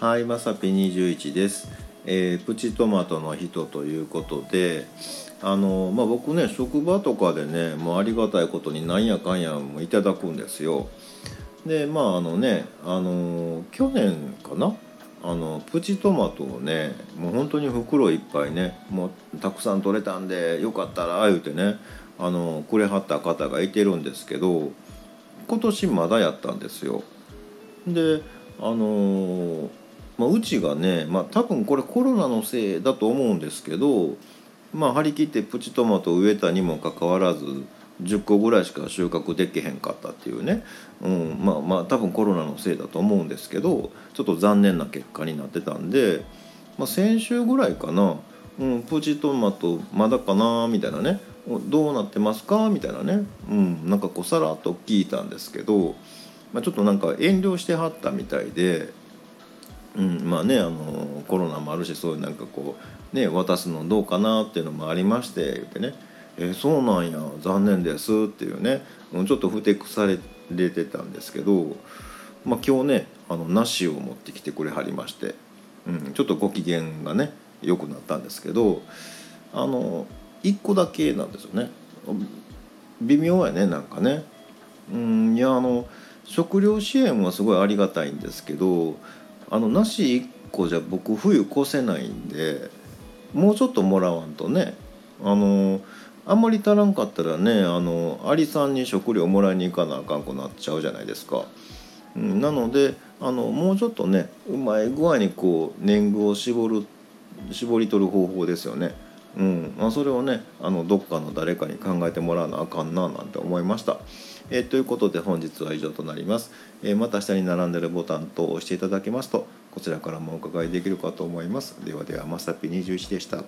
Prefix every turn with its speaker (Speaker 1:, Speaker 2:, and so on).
Speaker 1: はい、まさぴ21です。えープチトマトの人ということで、あのまあ僕ね職場とかでね、もうありがたいことになんやかんやもいただくんですよ。で、まああのね、あの去年かな？あのプチトマトをねもう本当に袋いっぱいねもうたくさん取れたんでよかったら言うてねあのくれはった方がいてるんですけど今年まだやったんですよ。であのまあ、うちがね、まあ、多分これコロナのせいだと思うんですけど、まあ、張り切ってプチトマトを植えたにもかかわらず10個ぐらいしか収穫できへんかったっていうね、うん、まあまあ多分コロナのせいだと思うんですけどちょっと残念な結果になってたんで、まあ、先週ぐらいかな、うん、プチトマトまだかなみたいなねどうなってますかみたいなね、うん、なんかこうさらっと聞いたんですけど、まあ、ちょっとなんか遠慮してはったみたいで。うん、まあねあのコロナもあるしそういうなんかこうね渡すのどうかなっていうのもありまして言ってね「えそうなんや残念です」っていうね。ちょっとふてくされてたんですけど、まあ、今日ねあの梨を持ってきてくれはりまして、うん、ちょっとご機嫌がね良くなったんですけどあの1個だけなんですよね。微妙やねなんかね。うんいやあの食料支援はすごいありがたいんですけどあの梨1個じゃ僕冬越せないんでもうちょっともらわんとねあのあんまり足らんかったらねあのアリさんに食料もらいに行かなあかんくなっちゃうじゃないですか。うんなのであのもうちょっとねうまい具合にこう年貢を絞る絞り取る方法ですよね。うんまあ、それをねあのどっかの誰かに考えてもらわなあかんななんて思いました。えーということで本日は以上となります、えーまた下に並んでるボタンと押していただけますとこちらからもお伺いできるかと思います。ではではまさぴ21でした。